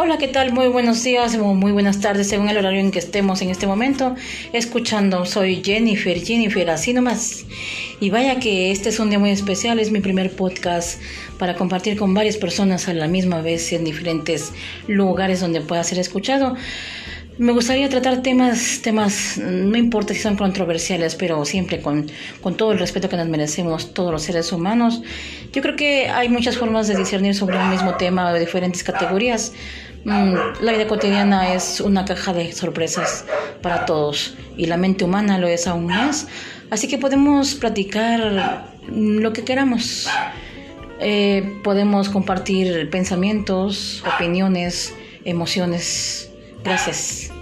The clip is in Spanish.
Hola, ¿qué tal? Muy buenos días o muy buenas tardes, según el horario en que estemos en este momento escuchando. Soy Jennifer, Jennifer, así nomás. Y vaya que este es un día muy especial, es mi primer podcast para compartir con varias personas a la misma vez en diferentes lugares donde pueda ser escuchado. Me gustaría tratar temas, temas, no importa si son controversiales, pero siempre con, con todo el respeto que nos merecemos todos los seres humanos. Yo creo que hay muchas formas de discernir sobre un mismo tema de diferentes categorías. Mm, la vida cotidiana es una caja de sorpresas para todos y la mente humana lo es aún más. Así que podemos platicar lo que queramos. Eh, podemos compartir pensamientos, opiniones, emociones. Gracias.